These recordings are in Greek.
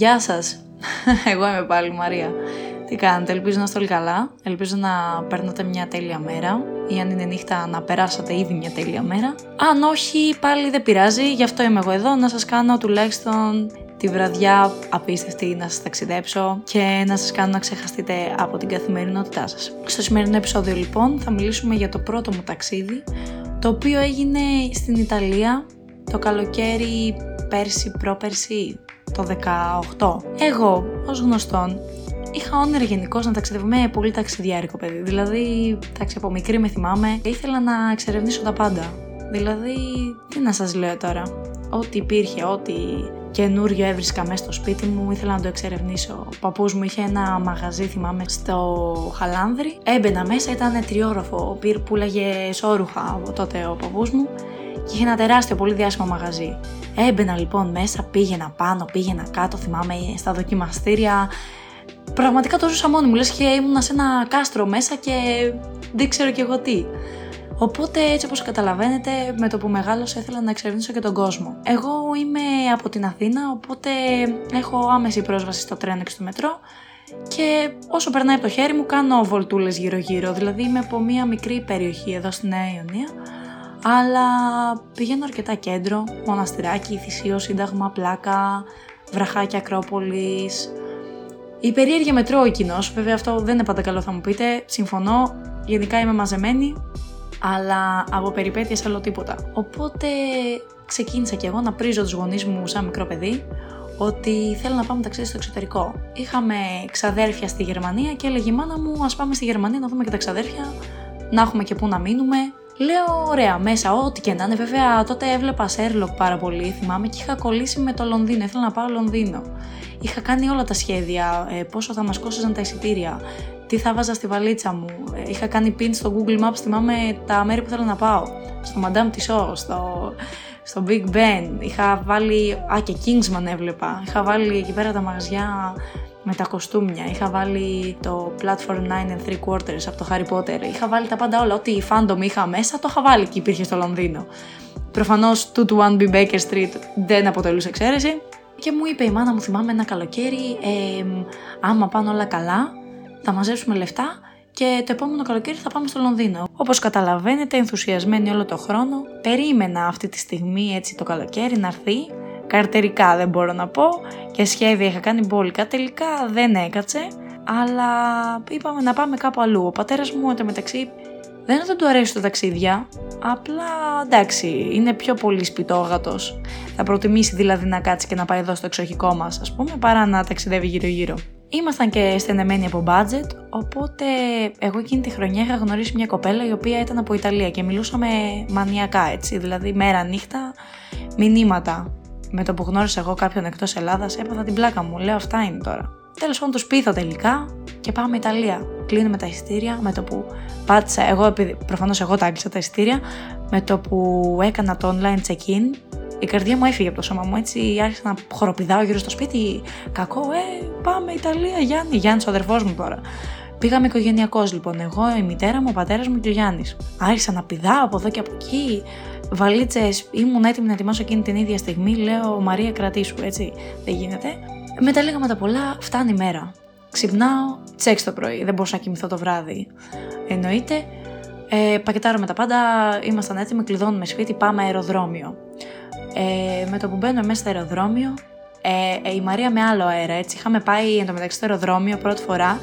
Γεια σας, εγώ είμαι πάλι η Μαρία. Τι κάνετε, ελπίζω να είστε όλοι καλά, ελπίζω να παίρνετε μια τέλεια μέρα ή αν είναι νύχτα να περάσατε ήδη μια τέλεια μέρα. Αν όχι, πάλι δεν πειράζει, γι' αυτό είμαι εγώ εδώ να σας κάνω τουλάχιστον τη βραδιά απίστευτη να σας ταξιδέψω και να σας κάνω να ξεχαστείτε από την καθημερινότητά σας. Στο σημερινό επεισόδιο λοιπόν θα μιλήσουμε για το πρώτο μου ταξίδι το οποίο έγινε στην Ιταλία το καλοκαίρι πέρσι πρόπερσι το 18. Εγώ ως γνωστόν Είχα όνειρο γενικώς να ταξιδεύω με πολύ ταξιδιάρικο παιδί. Δηλαδή, εντάξει, από μικρή με θυμάμαι, ήθελα να εξερευνήσω τα πάντα. Δηλαδή, τι να σας λέω τώρα. Ό,τι υπήρχε, ό,τι καινούριο έβρισκα μέσα στο σπίτι μου, ήθελα να το εξερευνήσω. Ο παππούς μου είχε ένα μαγαζί, θυμάμαι, στο Χαλάνδρη. Έμπαινα μέσα, ήταν τριόροφο, πουλάγε σόρουχα από τότε ο παππούς μου και είχε ένα τεράστιο, πολύ διάσημο μαγαζί. Έμπαινα λοιπόν μέσα, πήγαινα πάνω, πήγαινα κάτω, θυμάμαι στα δοκιμαστήρια. Πραγματικά το ζούσα μόνη μου, λες και ήμουνα σε ένα κάστρο μέσα και δεν ξέρω κι εγώ τι. Οπότε έτσι όπως καταλαβαίνετε με το που μεγάλωσα ήθελα να εξερευνήσω και τον κόσμο. Εγώ είμαι από την Αθήνα οπότε έχω άμεση πρόσβαση στο τρένο και στο μετρό και όσο περνάει από το χέρι μου κάνω βολτούλες γύρω γύρω, δηλαδή είμαι από μια μικρή περιοχή εδώ στη Νέα Ιωνία αλλά πηγαίνω αρκετά κέντρο, μοναστηράκι, θυσίο, σύνταγμα, πλάκα, βραχάκια Ακρόπολης. Η περίεργη μετρό ο κοινός, βέβαια αυτό δεν είναι πάντα καλό θα μου πείτε, συμφωνώ, γενικά είμαι μαζεμένη, αλλά από περιπέτειες άλλο τίποτα. Οπότε ξεκίνησα κι εγώ να πρίζω τους γονείς μου σαν μικρό παιδί, ότι θέλω να πάμε ταξίδι στο εξωτερικό. Είχαμε ξαδέρφια στη Γερμανία και έλεγε η μάνα μου: Α πάμε στη Γερμανία να δούμε και τα ξαδέρφια, να έχουμε και πού να μείνουμε. Λέω ωραία, μέσα, ό,τι και να είναι. Βέβαια, τότε έβλεπα Sherlock πάρα πολύ, θυμάμαι, και είχα κολλήσει με το Λονδίνο. Ήθελα να πάω Λονδίνο. Είχα κάνει όλα τα σχέδια, ε, πόσο θα μας κόσταζαν τα εισιτήρια, τι θα βάζα στη βαλίτσα μου. Ε, είχα κάνει pin στο Google Maps, θυμάμαι τα μέρη που θέλω να πάω. Στο Madame Tissot, στο, στο Big Ben. Είχα βάλει. Α, και Kingsman έβλεπα. Είχα βάλει εκεί πέρα τα μαγαζιά με τα κοστούμια. Είχα βάλει το Platform 9 and 3 quarters από το Harry Potter. Είχα βάλει τα πάντα όλα. Ό,τι fandom είχα μέσα το είχα βάλει και υπήρχε στο Λονδίνο. Προφανώς 2 to 1 B Baker Street δεν αποτελούσε εξαίρεση. Και μου είπε η μάνα μου, θυμάμαι ένα καλοκαίρι, ε, άμα πάνε όλα καλά, θα μαζέψουμε λεφτά και το επόμενο καλοκαίρι θα πάμε στο Λονδίνο. Όπως καταλαβαίνετε, ενθουσιασμένη όλο το χρόνο, περίμενα αυτή τη στιγμή έτσι το καλοκαίρι να έρθει καρτερικά δεν μπορώ να πω και σχέδια είχα κάνει μπόλικα, τελικά δεν έκατσε αλλά είπαμε να πάμε κάπου αλλού. Ο πατέρας μου μεταξύ δεν είναι ότι του αρέσει το ταξίδια, απλά εντάξει, είναι πιο πολύ σπιτόγατος. Θα προτιμήσει δηλαδή να κάτσει και να πάει εδώ στο εξοχικό μας, ας πούμε, παρά να ταξιδεύει γύρω-γύρω. Ήμασταν και στενεμένοι από budget, οπότε εγώ εκείνη τη χρονιά είχα γνωρίσει μια κοπέλα η οποία ήταν από Ιταλία και μιλούσαμε μανιακά έτσι, δηλαδή μέρα νύχτα, μηνύματα με το που γνώρισα εγώ κάποιον εκτός Ελλάδας, έπαθα την πλάκα μου. Λέω αυτά είναι τώρα. Τέλος πάντων, τους πείθω τελικά και πάμε Ιταλία. Κλείνουμε τα ειστήρια με το που πάτησα. Εγώ, επειδή προφανώς εγώ τα άγγισα τα ειστήρια, με το που έκανα το online check-in, η καρδιά μου έφυγε από το σώμα μου. Έτσι άρχισα να χοροπηδάω γύρω στο σπίτι. Κακό, ε, πάμε Ιταλία, Γιάννη. Γιάννης, ο αδερφός μου τώρα. Πήγαμε οικογενειακό λοιπόν. Εγώ, η μητέρα μου, ο πατέρας μου και ο Γιάννης. Άρχισα να πηδάω από εδώ και από εκεί βαλίτσες, ήμουν έτοιμη να ετοιμάσω εκείνη την ίδια στιγμή. Λέω Μαρία, κρατήσου, έτσι. Δεν γίνεται. Μετά λίγα με τα πολλά, φτάνει η μέρα. Ξυπνάω, τσέξ το πρωί, δεν μπορούσα να κοιμηθώ το βράδυ. Εννοείται. Ε, πακετάρουμε τα πάντα, ήμασταν έτοιμοι, κλειδώνουμε σπίτι, πάμε αεροδρόμιο. Ε, με το που μπαίνουμε μέσα στο αεροδρόμιο, ε, ε, η Μαρία με άλλο αέρα, έτσι. Είχαμε πάει εντωμεταξύ στο αεροδρόμιο πρώτη φορά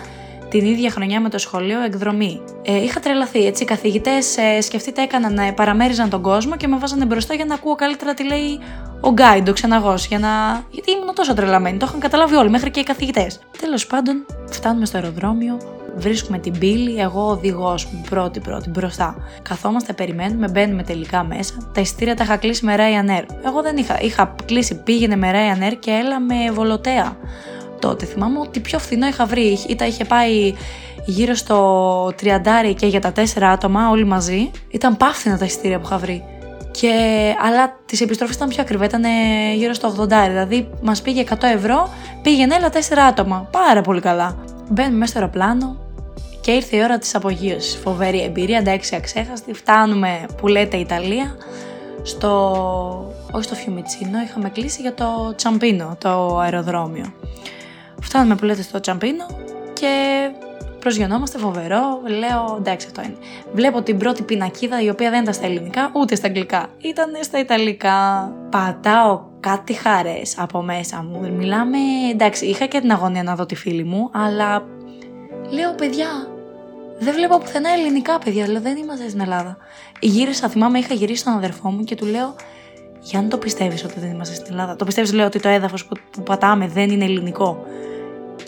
την ίδια χρονιά με το σχολείο εκδρομή. Ε, είχα τρελαθεί, έτσι. Οι καθηγητές, ε, σκεφτείτε, έκαναν, ε, παραμέριζαν τον κόσμο και με βάζανε μπροστά για να ακούω καλύτερα τι λέει ο guide, ο ξεναγός. Για να... Γιατί ήμουν τόσο τρελαμένη, το είχαν καταλάβει όλοι, μέχρι και οι καθηγητές. Τέλος πάντων, φτάνουμε στο αεροδρόμιο, βρίσκουμε την πύλη, εγώ οδηγός μου, πρώτη-πρώτη, μπροστά. Καθόμαστε, περιμένουμε, μπαίνουμε τελικά μέσα. Τα ειστήρια τα είχα κλείσει με Ryanair. Εγώ δεν είχα. Είχα κλείσει, πήγαινε με Ryanair και έλα με βολοτέα τότε. Θυμάμαι ότι πιο φθηνό είχα βρει. Είτε είχε πάει γύρω στο 30 και για τα 4 άτομα όλοι μαζί. Ήταν πάφθηνα τα εισιτήρια που είχα βρει. Και, αλλά τις επιστροφές ήταν πιο ακριβά, ήταν γύρω στο 80. Δηλαδή μας πήγε 100 ευρώ, πήγαινε έλα 4 άτομα. Πάρα πολύ καλά. Μπαίνουμε μέσα στο αεροπλάνο και ήρθε η ώρα της απογείωσης. Φοβερή εμπειρία, εντάξει, αξέχαστη. Φτάνουμε που λέτε Ιταλία στο όχι στο Φιουμιτσίνο, είχαμε κλείσει για το Τσαμπίνο, το αεροδρόμιο. Φτάνουμε που λέτε στο Τσαμπίνο και προσγειωνόμαστε φοβερό. Λέω εντάξει, αυτό είναι. Βλέπω την πρώτη πινακίδα η οποία δεν ήταν στα ελληνικά ούτε στα αγγλικά. Ήταν στα ιταλικά. Πατάω κάτι χαρές από μέσα μου. Μιλάμε. Εντάξει, είχα και την αγωνία να δω τη φίλη μου, αλλά λέω παιδιά. Δεν βλέπω πουθενά ελληνικά, παιδιά. Λέω δεν είμαστε στην Ελλάδα. Γύρισα, θυμάμαι, είχα γυρίσει τον αδερφό μου και του λέω για να το πιστεύεις ότι δεν είμαστε στην Ελλάδα. Το πιστεύεις, λέω, ότι το έδαφος που πατάμε δεν είναι ελληνικό.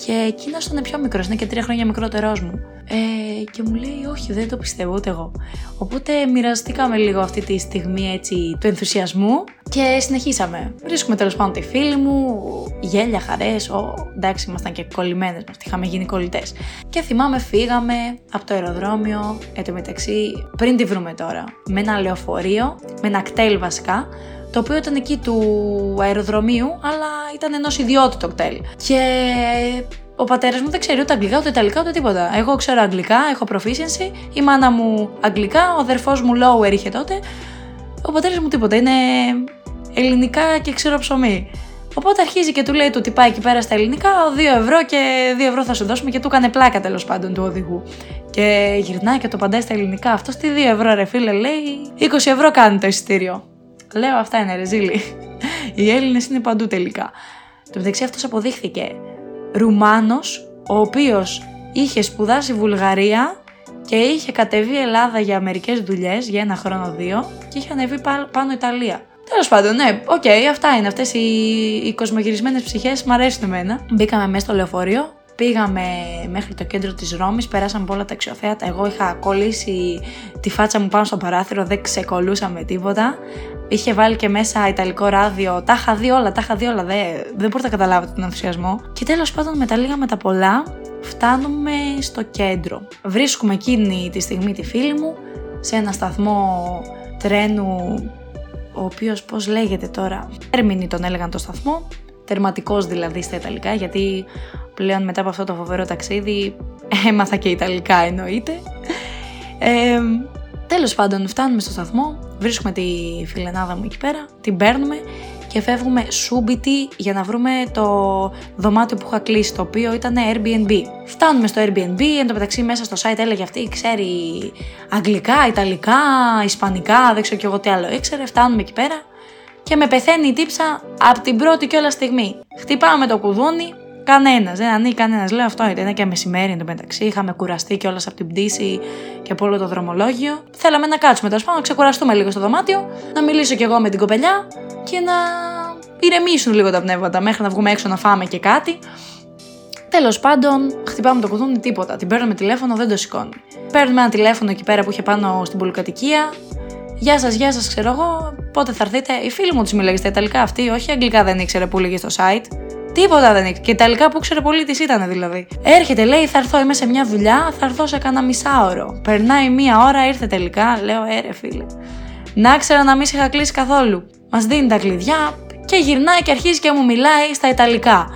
Και εκείνος ήταν πιο μικρός, είναι και τρία χρόνια μικρότερός μου. Ε, και μου λέει, Όχι, δεν το πιστεύω ούτε εγώ. Οπότε μοιραστήκαμε λίγο αυτή τη στιγμή έτσι του ενθουσιασμού και συνεχίσαμε. Βρίσκουμε τέλος πάντων τη φίλη μου, γέλια, χαρές. Εντάξει, ήμασταν και κολλημένες μας, είχαμε γίνει κολλητές. Και θυμάμαι, φύγαμε από το αεροδρόμιο, εν τω μεταξύ, πριν τη βρούμε τώρα, με ένα λεωφορείο, με ένα κτέλ βασικά, το οποίο ήταν εκεί του αεροδρομίου, αλλά ήταν ενός ιδιώτη το κτέλ. Και ο πατέρας μου δεν ξέρει ούτε αγγλικά, ούτε ιταλικά, ούτε τίποτα. Εγώ ξέρω αγγλικά, έχω proficiency, η μάνα μου αγγλικά, ο αδερφός μου lower είχε τότε. Ο πατέρας μου τίποτα, είναι ελληνικά και ξέρω ψωμί. Οπότε αρχίζει και του λέει του πάει εκεί πέρα στα ελληνικά, 2 ευρώ και 2 ευρώ θα σου δώσουμε και του έκανε πλάκα τέλος πάντων του οδηγού. Και γυρνάει και το παντάει στα ελληνικά. Αυτός τι 2 ευρώ, ρε φίλε, λέει 20 ευρώ κάνει το εισιτήριο. Λέω αυτά είναι ρεζίλι. Οι Έλληνες είναι παντού τελικά. Το μεταξύ αυτός αποδείχθηκε Ρουμάνος, ο οποίος είχε σπουδάσει Βουλγαρία και είχε κατεβεί Ελλάδα για μερικές δουλειές, για ένα χρόνο δύο, και είχε ανεβεί πάνω Ιταλία. Τέλος πάντων, ναι, OK, okay, αυτά είναι. Αυτές οι, οι κοσμογυρισμένες ψυχές μου αρέσουν εμένα. Μπήκαμε μέσα στο λεωφορείο, πήγαμε μέχρι το κέντρο της Ρώμης, περάσαμε από όλα τα αξιοθέατα. Εγώ είχα κολλήσει τη φάτσα μου πάνω στο παράθυρο, δεν ξεκολλούσα με τίποτα. Είχε βάλει και μέσα ιταλικό ράδιο. Τα είχα δει όλα, τα είχα δει όλα. Δεν, δεν μπορείτε να καταλάβετε τον ενθουσιασμό. Και τέλος πάντων, με τα λίγα με τα πολλά, φτάνουμε στο κέντρο. Βρίσκουμε εκείνη τη στιγμή τη φίλη μου σε ένα σταθμό τρένου, ο οποίος πώς λέγεται τώρα. Ερμηνή τον έλεγαν το σταθμό. Τερματικός δηλαδή στα Ιταλικά, γιατί πλέον μετά από αυτό το φοβερό ταξίδι έμαθα και Ιταλικά εννοείται. Ε, τέλος πάντων φτάνουμε στο σταθμό, βρίσκουμε τη φιλενάδα μου εκεί πέρα, την παίρνουμε και φεύγουμε σούμπιτι για να βρούμε το δωμάτιο που είχα κλείσει, το οποίο ήταν Airbnb. Φτάνουμε στο Airbnb, εν τω μεταξύ μέσα στο site έλεγε αυτή, ξέρει αγγλικά, ιταλικά, ισπανικά, δεν ξέρω κι εγώ τι άλλο ήξερε. Φτάνουμε εκεί πέρα και με πεθαίνει η τύψα από την πρώτη κιόλας στιγμή. Χτυπάμε το κουδούνι, Κανένας, δεν ανοίγει κανένας. Λέω αυτό ήταν και μεσημέρι εντωμεταξύ. Είχαμε κουραστεί κιόλα από την πτήση και από όλο το δρομολόγιο. Θέλαμε να κάτσουμε τέλος πάντων, να ξεκουραστούμε λίγο στο δωμάτιο, να μιλήσω κι εγώ με την κοπελιά και να ηρεμήσουν λίγο τα πνεύματα μέχρι να βγούμε έξω να φάμε και κάτι. Τέλος πάντων, χτυπάμε το κουδούνι, τίποτα. Την παίρνουμε τηλέφωνο, δεν το σηκώνει. Παίρνουμε ένα τηλέφωνο εκεί πέρα που είχε πάνω στην πολυκατοικία. Γεια σας, γεια σας, ξέρω εγώ, πότε θα έρθετε; Η φίλη μου τους μιλάει στα Ιταλικά αυτή, όχι Αγγλικά δεν ήξερε που λέγε στο site. Τίποτα δεν ήξερε. Και Ιταλικά που ξέρει πολύ της ήταν δηλαδή. Έρχεται, λέει, θα έρθω, είμαι σε μια δουλειά, θα έρθω σε κανένα μισάωρο. Περνάει μία ώρα, ήρθε τελικά. Λέω, έρε φίλε. Να ξέρα να μην σε είχα κλείσει καθόλου. Μας δίνει τα κλειδιά και γυρνάει και αρχίζει και μου μιλάει στα Ιταλικά.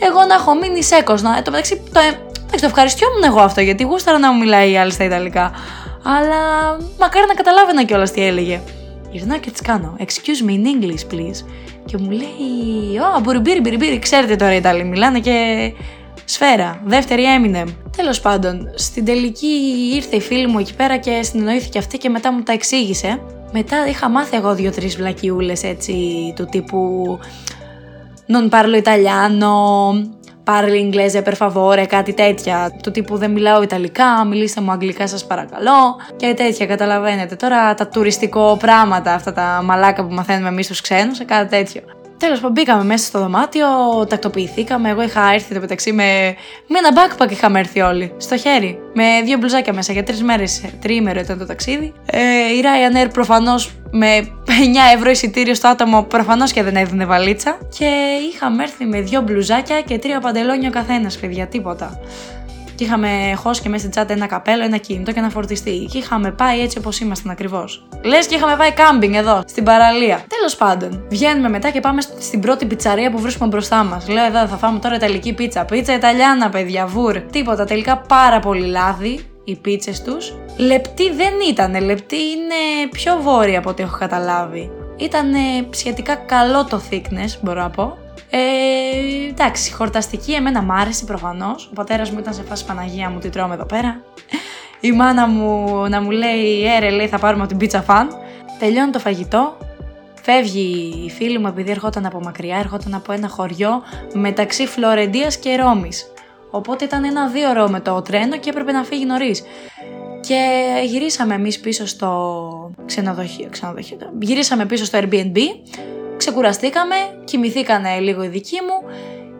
Εγώ να έχω μείνει σέκοσνα. Ε, το μεταξύ, το, ε, το ευχαριστιόμουν εγώ αυτό γιατί γούσταρα να μου μιλάει η άλλη στα Ιταλικά. Αλλά μακάρι να καταλάβαινα κιόλας τι έλεγε. Γυρνάω και τη κάνω. Excuse me in English, please. Και μου λέει, Ω, μπουρμπίρι, μπιρμπίρι. Ξέρετε τώρα οι Ιταλοί μιλάνε και σφαίρα. Δεύτερη Eminem. Τέλος πάντων, στην τελική ήρθε η φίλη μου εκεί πέρα και συνεννοήθηκε αυτή και μετά μου τα εξήγησε. Μετά είχα μάθει εγώ δύο-τρεις βλακιούλες έτσι του τύπου. Non parlo italiano, parli inglese per favore, κάτι τέτοια. Του τύπου δεν μιλάω Ιταλικά, μιλήστε μου Αγγλικά σας παρακαλώ. Και τέτοια, καταλαβαίνετε. Τώρα τα τουριστικό πράγματα, αυτά τα μαλάκα που μαθαίνουμε εμείς τους ξένους, κάτι τέτοιο. Τέλος πάντων, μπήκαμε μέσα στο δωμάτιο, τακτοποιηθήκαμε. Εγώ είχα έρθει το μεταξύ με, με ένα backpack είχαμε έρθει όλοι. Στο χέρι. Με δύο μπλουζάκια μέσα για τρεις μέρες. Τριήμερο ήταν το ταξίδι. Ε, η Ryanair προφανώς με 9 ευρώ εισιτήριο στο άτομο προφανώς και δεν έδινε βαλίτσα. Και είχαμε έρθει με δύο μπλουζάκια και τρία παντελόνια ο καθένας, παιδιά, τίποτα. Και είχαμε χώσει και μέσα στην τσάντα ένα καπέλο, ένα κινητό και ένα φορτιστή. Και είχαμε πάει έτσι όπως ήμασταν ακριβώς. Λες και είχαμε πάει κάμπινγκ εδώ, στην παραλία. Τέλος πάντων, βγαίνουμε μετά και πάμε στην πρώτη πιτσαρία που βρίσκουμε μπροστά μας. Λέω εδώ θα φάμε τώρα Ιταλική πίτσα. Πίτσα Ιταλιάνα, παιδιά, βουρ. Τίποτα, τελικά πάρα πολύ λάδι οι πίτσες τους. Λεπτή δεν ήταν, λεπτή είναι πιο βόρεια από ό,τι έχω καταλάβει. Ήταν σχετικά καλό το thickness, μπορώ να πω. Ε, εντάξει, χορταστική εμένα μ' άρεσε προφανώς. Ο πατέρας μου ήταν σε φάση Παναγία μου, τι τρώμε εδώ πέρα. Η μάνα μου να μου λέει, έρε, λέει, θα πάρουμε την πίτσα φαν. Τελειώνει το φαγητό. Φεύγει η φίλη μου επειδή ερχόταν από μακριά, ερχόταν από ένα χωριό μεταξύ Φλωρεντίας και Ρώμης. Οπότε ήταν ένα δύο ώρο με το τρένο και έπρεπε να φύγει νωρίς. Και γυρίσαμε εμείς πίσω στο ξενοδοχείο, ξενοδοχείο. Γυρίσαμε πίσω στο Airbnb ξεκουραστήκαμε, κοιμηθήκανε λίγο οι δικοί μου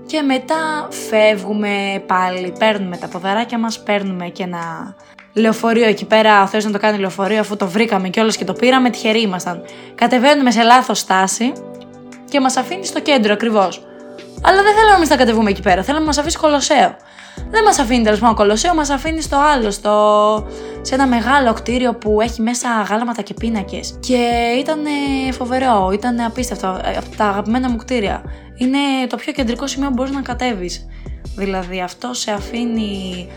και μετά φεύγουμε πάλι, παίρνουμε τα ποδαράκια μας, παίρνουμε και ένα λεωφορείο εκεί πέρα, θες να το κάνει λεωφορείο αφού το βρήκαμε κιόλας και το πήραμε, τυχεροί ήμασταν. Κατεβαίνουμε σε λάθος στάση και μας αφήνει στο κέντρο ακριβώς. Αλλά δεν θέλαμε εμεί να κατεβούμε εκεί πέρα, θέλαμε να μας αφήσει κολοσσέο. Δεν μας αφήνει τέλος πάντων κολοσσέο, μας αφήνει στο άλλο, στο... σε ένα μεγάλο κτίριο που έχει μέσα γάλματα και πίνακες. Και ήταν φοβερό, ήταν απίστευτο. Ε, από τα αγαπημένα μου κτίρια. Είναι το πιο κεντρικό σημείο που μπορείς να κατέβεις. Δηλαδή αυτό σε αφήνει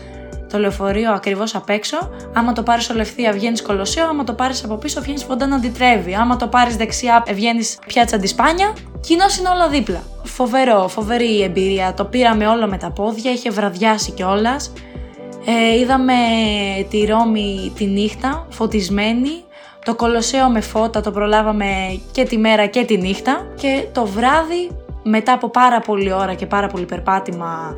το λεωφορείο ακριβώς απ' έξω. Άμα το πάρεις ολευθεία, βγαίνεις κολοσσέο. Άμα το πάρεις από πίσω, βγαίνεις φοντάνα αντιτρέβει. Άμα το πάρεις δεξιά, βγαίνεις πιάτσα αντισπάνια. Κοινώ είναι όλα δίπλα. Φοβερό, φοβερή εμπειρία. Το πήραμε όλο με τα πόδια, είχε βραδιάσει κιόλας. Ε, είδαμε τη Ρώμη τη νύχτα, φωτισμένη. Το Κολοσσέο με φώτα το προλάβαμε και τη μέρα και τη νύχτα. Και το βράδυ, μετά από πάρα πολλή ώρα και πάρα πολύ περπάτημα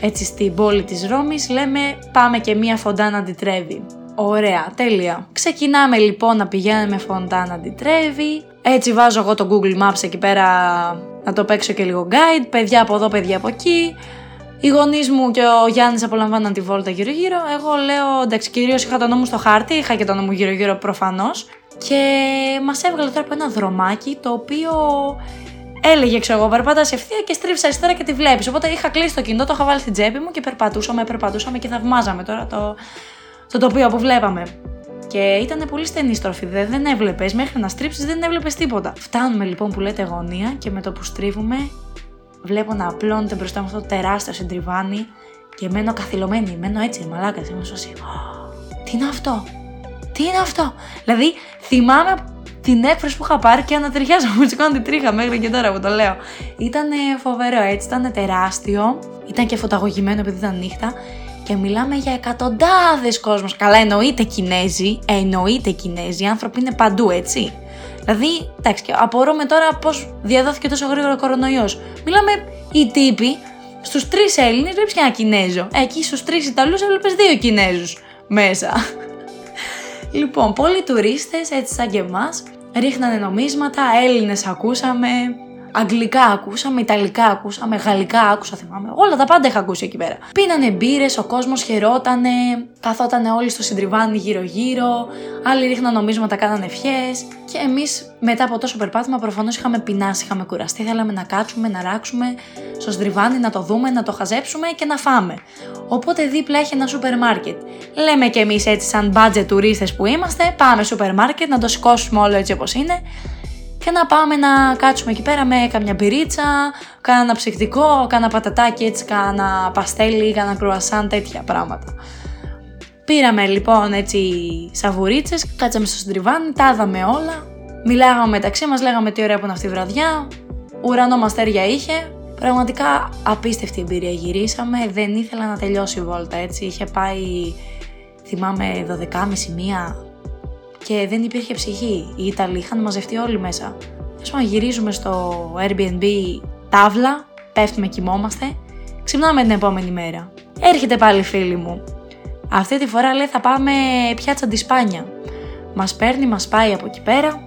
έτσι στην πόλη της Ρώμης, λέμε πάμε και μία φοντάνα αντιτρέβει. Ωραία, τέλεια. Ξεκινάμε λοιπόν να πηγαίνουμε με φοντάνα αντιτρέβει. Έτσι βάζω εγώ το Google Maps εκεί πέρα να το παίξω και λίγο guide. Παιδιά από εδώ, παιδιά από εκεί. Οι γονείς μου και ο Γιάννης απολαμβάναν τη βόλτα γύρω-γύρω. Εγώ λέω εντάξει, κυρίως είχα το νόμο στο χάρτη, είχα και το νόμο γύρω-γύρω προφανώς. Και μας έβγαλε τώρα από ένα δρομάκι το οποίο έλεγε, ξέρω εγώ, περπάτα ευθεία και στρίψα αριστερά και τη βλέπεις. Οπότε είχα κλείσει το κινητό, το είχα βάλει στην τσέπη μου και περπατούσαμε, περπατούσαμε και θαυμάζαμε τώρα το, το τοπίο που βλέπαμε. Και ήταν πολύ στενή στροφή, δεν, δεν έβλεπες. Μέχρι να στρίψεις, δεν έβλεπες τίποτα. Φτάνουμε λοιπόν που λέτε γωνία και με το που στρίβουμε, βλέπω να απλώνεται μπροστά μου αυτό το τεράστιο συντριβάνι και μένω καθυλωμένη, μένω έτσι, μαλάκας. Είμαι σωσή. Τι είναι αυτό, τι είναι αυτό; Δηλαδή, θυμάμαι την έκφραση που είχα πάρει και ανατριχιάζω μου σηκώνω την τρίχα μέχρι και τώρα που το λέω. Ήταν φοβερό έτσι, ήταν τεράστιο, ήταν και φωταγωγημένο επειδή ήταν νύχτα και μιλάμε για εκατοντάδες κόσμος. Καλά, εννοείται Κινέζοι, εννοείται Κινέζοι, οι άνθρωποι είναι παντού έτσι. Δηλαδή, εντάξει, απορούμε τώρα πώς διαδόθηκε τόσο γρήγορα ο κορονοϊός. Μιλάμε οι τύποι, στους τρεις Έλληνες βλέπεις και ένα Κινέζο. Εκεί στους τρεις Ιταλούς έβλεπες δύο Κινέζους μέσα. λοιπόν, πολλοί τουρίστες, έτσι σαν και εμάς, ρίχνανε νομίσματα, Έλληνες ακούσαμε, Αγγλικά ακούσαμε, Ιταλικά ακούσαμε, Γαλλικά άκουσα, θυμάμαι. Όλα τα πάντα είχα ακούσει εκεί πέρα. Πίνανε μπύρες, ο κόσμος χαιρότανε, καθότανε όλοι στο συντριβάνι γύρω-γύρω, άλλοι ρίχναν νομίσματα, κάνανε ευχές. Και εμείς μετά από τόσο περπάτημα προφανώς είχαμε πεινάσει, είχαμε κουραστεί. Θέλαμε να κάτσουμε, να ράξουμε στο συντριβάνι, να το δούμε, να το χαζέψουμε και να φάμε. Οπότε δίπλα έχει ένα σούπερ μάρκετ. Λέμε κι εμείς έτσι, σαν budget τουρίστες που είμαστε, πάμε σούπερ μάρκετ να το σηκώσουμε όλο έτσι όπως είναι και να πάμε να κάτσουμε εκεί πέρα με καμιά μπυρίτσα, κάνα ψυχτικό, κάνα πατατάκι έτσι, κάνα παστέλι, κάνα κρουασάν, τέτοια πράγματα. Πήραμε λοιπόν έτσι σαβουρίτσες, κάτσαμε στο στριβάνι, τα είδαμε όλα, μιλάγαμε μεταξύ μας, λέγαμε τι ωραία που είναι αυτή η βραδιά, ουρανό μαστέρια είχε, πραγματικά απίστευτη εμπειρία γυρίσαμε, δεν ήθελα να τελειώσει η βόλτα έτσι, είχε πάει θυμάμαι 12.30 μία και δεν υπήρχε ψυχή. Οι Ιταλοί είχαν μαζευτεί όλοι μέσα. Α γυρίζουμε στο Airbnb τάβλα, πέφτουμε, κοιμόμαστε, ξυπνάμε την επόμενη μέρα. Έρχεται πάλι φίλη μου. Αυτή τη φορά λέει θα πάμε πιάτσα Σπάνια. Μας παίρνει, μας πάει από εκεί πέρα.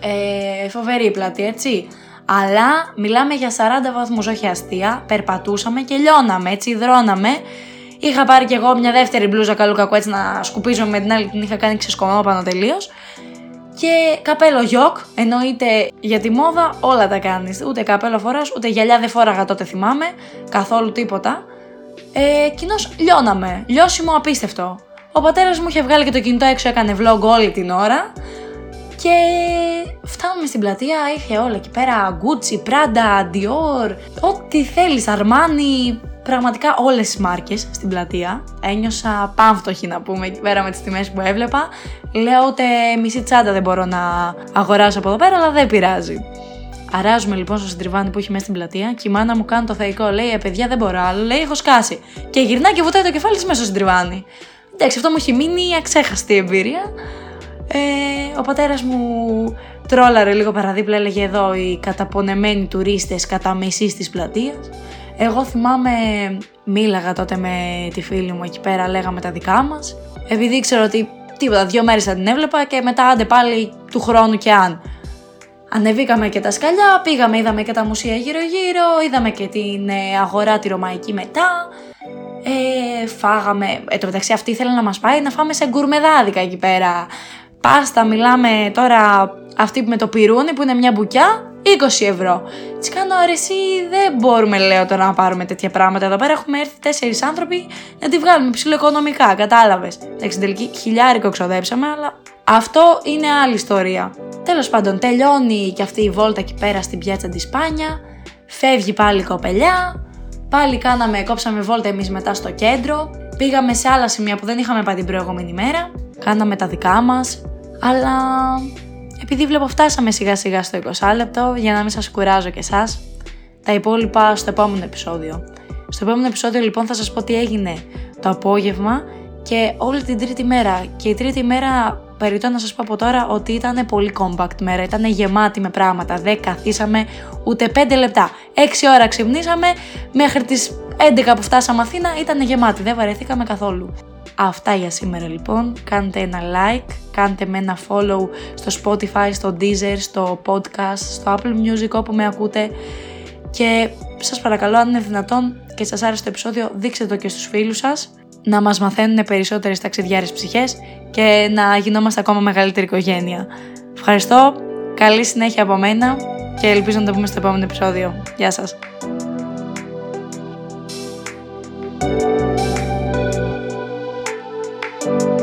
Ε, φοβερή πλάτη, έτσι. Αλλά μιλάμε για 40 βαθμούς, όχι αστεία. Περπατούσαμε και λιώναμε, έτσι, δρώναμε. Είχα πάρει κι εγώ μια δεύτερη μπλούζα καλού κακού έτσι να σκουπίζω με την άλλη την είχα κάνει πάνω τελείως. Και καπέλο γιοκ, εννοείται για τη μόδα όλα τα κάνεις. Ούτε καπέλο φοράς, ούτε γυαλιά δεν φόραγα τότε θυμάμαι, καθόλου τίποτα. Ε, κοινώς λιώναμε, λιώσιμο απίστευτο. Ο πατέρας μου είχε βγάλει και το κινητό έξω, έκανε vlog όλη την ώρα. Και φτάνουμε στην πλατεία, είχε όλα εκεί πέρα, Gucci, Prada, Dior, ό,τι θέλεις, Armani, πραγματικά όλες τις μάρκες στην πλατεία. Ένιωσα πάμφτωχη να πούμε εκεί πέρα με τις τιμές που έβλεπα. Λέω ούτε μισή τσάντα δεν μπορώ να αγοράσω από εδώ πέρα, αλλά δεν πειράζει. Αράζουμε λοιπόν στο συντριβάνι που έχει μέσα στην πλατεία και η μάνα μου κάνει το θεϊκό. Λέει: Ε, παιδιά, δεν μπορώ άλλο. Λέει: Έχω σκάσει. Και γυρνάει και βουτάει το κεφάλι της μέσα στο συντριβάνι. Εντάξει, αυτό μου έχει μείνει αξέχαστη εμπειρία. Ε, ο πατέρας μου τρόλαρε λίγο παραδίπλα, έλεγε εδώ οι καταπονεμένοι τουρίστες κατά μισή της πλατείας. Εγώ θυμάμαι, μίλαγα τότε με τη φίλη μου εκεί πέρα, λέγαμε τα δικά μας. Επειδή ήξερα ότι τίποτα, δύο μέρες θα την έβλεπα και μετά άντε πάλι του χρόνου και αν. Ανεβήκαμε και τα σκαλιά, πήγαμε, είδαμε και τα μουσεία γύρω-γύρω, είδαμε και την ε, αγορά τη Ρωμαϊκή μετά. Ε, φάγαμε, ε, το μεταξύ αυτή ήθελε να μας πάει να φάμε σε γκουρμεδάδικα εκεί πέρα. Πάστα, μιλάμε τώρα αυτή με το πυρούνι που είναι μια μπουκιά, 20 ευρώ. Τι κάνω ρε, εσύ δεν μπορούμε, λέω τώρα να πάρουμε τέτοια πράγματα. Εδώ πέρα έχουμε έρθει τέσσερις άνθρωποι να τη βγάλουμε ψηλοοικονομικά, κατάλαβες. Εντάξει, τελική χιλιάρικο ξοδέψαμε, αλλά αυτό είναι άλλη ιστορία. Τέλος πάντων, τελειώνει και αυτή η βόλτα εκεί πέρα στην πιάτσα της Σπάνια. Φεύγει πάλι η κοπελιά. Πάλι κάναμε, κόψαμε βόλτα εμείς μετά στο κέντρο. Πήγαμε σε άλλα σημεία που δεν είχαμε πάει την προηγούμενη μέρα. Κάναμε τα δικά μας. Αλλά επειδή βλέπω φτάσαμε σιγά σιγά στο 20 λεπτό, για να μην σας κουράζω και εσάς, τα υπόλοιπα στο επόμενο επεισόδιο. Στο επόμενο επεισόδιο λοιπόν θα σας πω τι έγινε το απόγευμα και όλη την τρίτη μέρα. Και η τρίτη μέρα περιττώ να σας πω από τώρα ότι ήταν πολύ compact μέρα, ήταν γεμάτη με πράγματα, δεν καθίσαμε ούτε 5 λεπτά. 6 ώρα ξυπνήσαμε, μέχρι τις 11 που φτάσαμε Αθήνα ήταν γεμάτη, δεν βαρεθήκαμε καθόλου. Αυτά για σήμερα λοιπόν. Κάντε ένα like, κάντε με ένα follow στο Spotify, στο Deezer, στο podcast, στο Apple Music όπου με ακούτε και σας παρακαλώ αν είναι δυνατόν και σας άρεσε το επεισόδιο δείξτε το και στους φίλους σας να μας μαθαίνουν περισσότερες ταξιδιάρες ψυχές και να γινόμαστε ακόμα μεγαλύτερη οικογένεια. Ευχαριστώ, καλή συνέχεια από μένα και ελπίζω να το πούμε στο επόμενο επεισόδιο. Γεια σας!